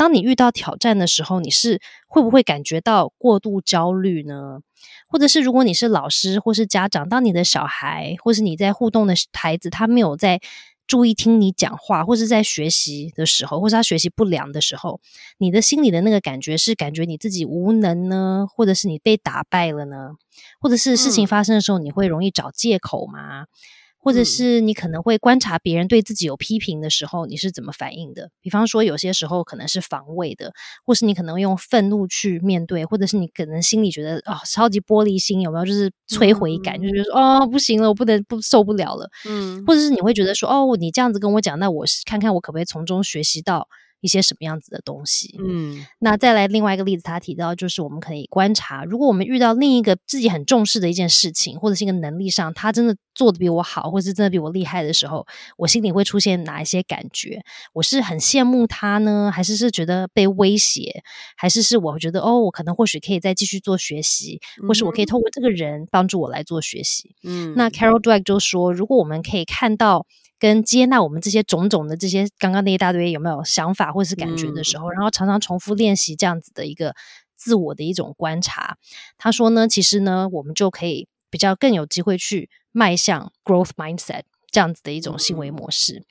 当你遇到挑战的时候，你是会不会感觉到过度焦虑呢？或者是如果你是老师或是家长，当你的小孩或是你在互动的孩子，他没有在注意听你讲话，或是在学习的时候，或是他学习不良的时候，你的心里的那个感觉是感觉你自己无能呢，或者是你被打败了呢？或者是事情发生的时候，你会容易找借口吗？或者是你可能会观察别人对自己有批评的时候，你是怎么反应的？比方说，有些时候可能是防卫的，或是你可能用愤怒去面对，或者是你可能心里觉得哦，超级玻璃心，有没有？就是摧毁感，就觉得说哦，不行了，我不能不受不了了。嗯，或者是你会觉得说哦，你这样子跟我讲，那我看看我可不可以从中学习到。一些什么样子的东西？嗯，那再来另外一个例子，他提到就是我们可以观察，如果我们遇到另一个自己很重视的一件事情，或者是一个能力上，他真的做的比我好，或者是真的比我厉害的时候，我心里会出现哪一些感觉？我是很羡慕他呢，还是是觉得被威胁，还是是我觉得哦，我可能或许可以再继续做学习，或是我可以透过这个人帮助我来做学习？嗯，那 Carol Dweck 就说，如果我们可以看到。跟接纳我们这些种种的这些刚刚那一大堆有没有想法或者是感觉的时候，然后常常重复练习这样子的一个自我的一种观察。他说呢，其实呢，我们就可以比较更有机会去迈向 growth mindset 这样子的一种行为模式。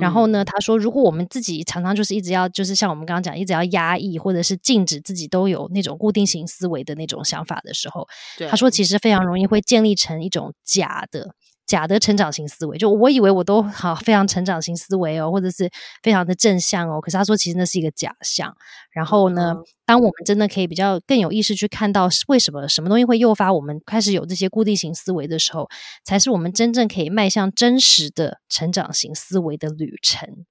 然后呢，他说，如果我们自己常常就是一直要就是像我们刚刚讲，一直要压抑或者是禁止自己都有那种固定型思维的那种想法的时候，他说其实非常容易会建立成一种假的。假的成长型思维，就我以为我都好非常成长型思维哦，或者是非常的正向哦，可是他说其实那是一个假象。然后呢，当我们真的可以比较更有意识去看到为什么什么东西会诱发我们开始有这些固定型思维的时候，才是我们真正可以迈向真实的成长型思维的旅程。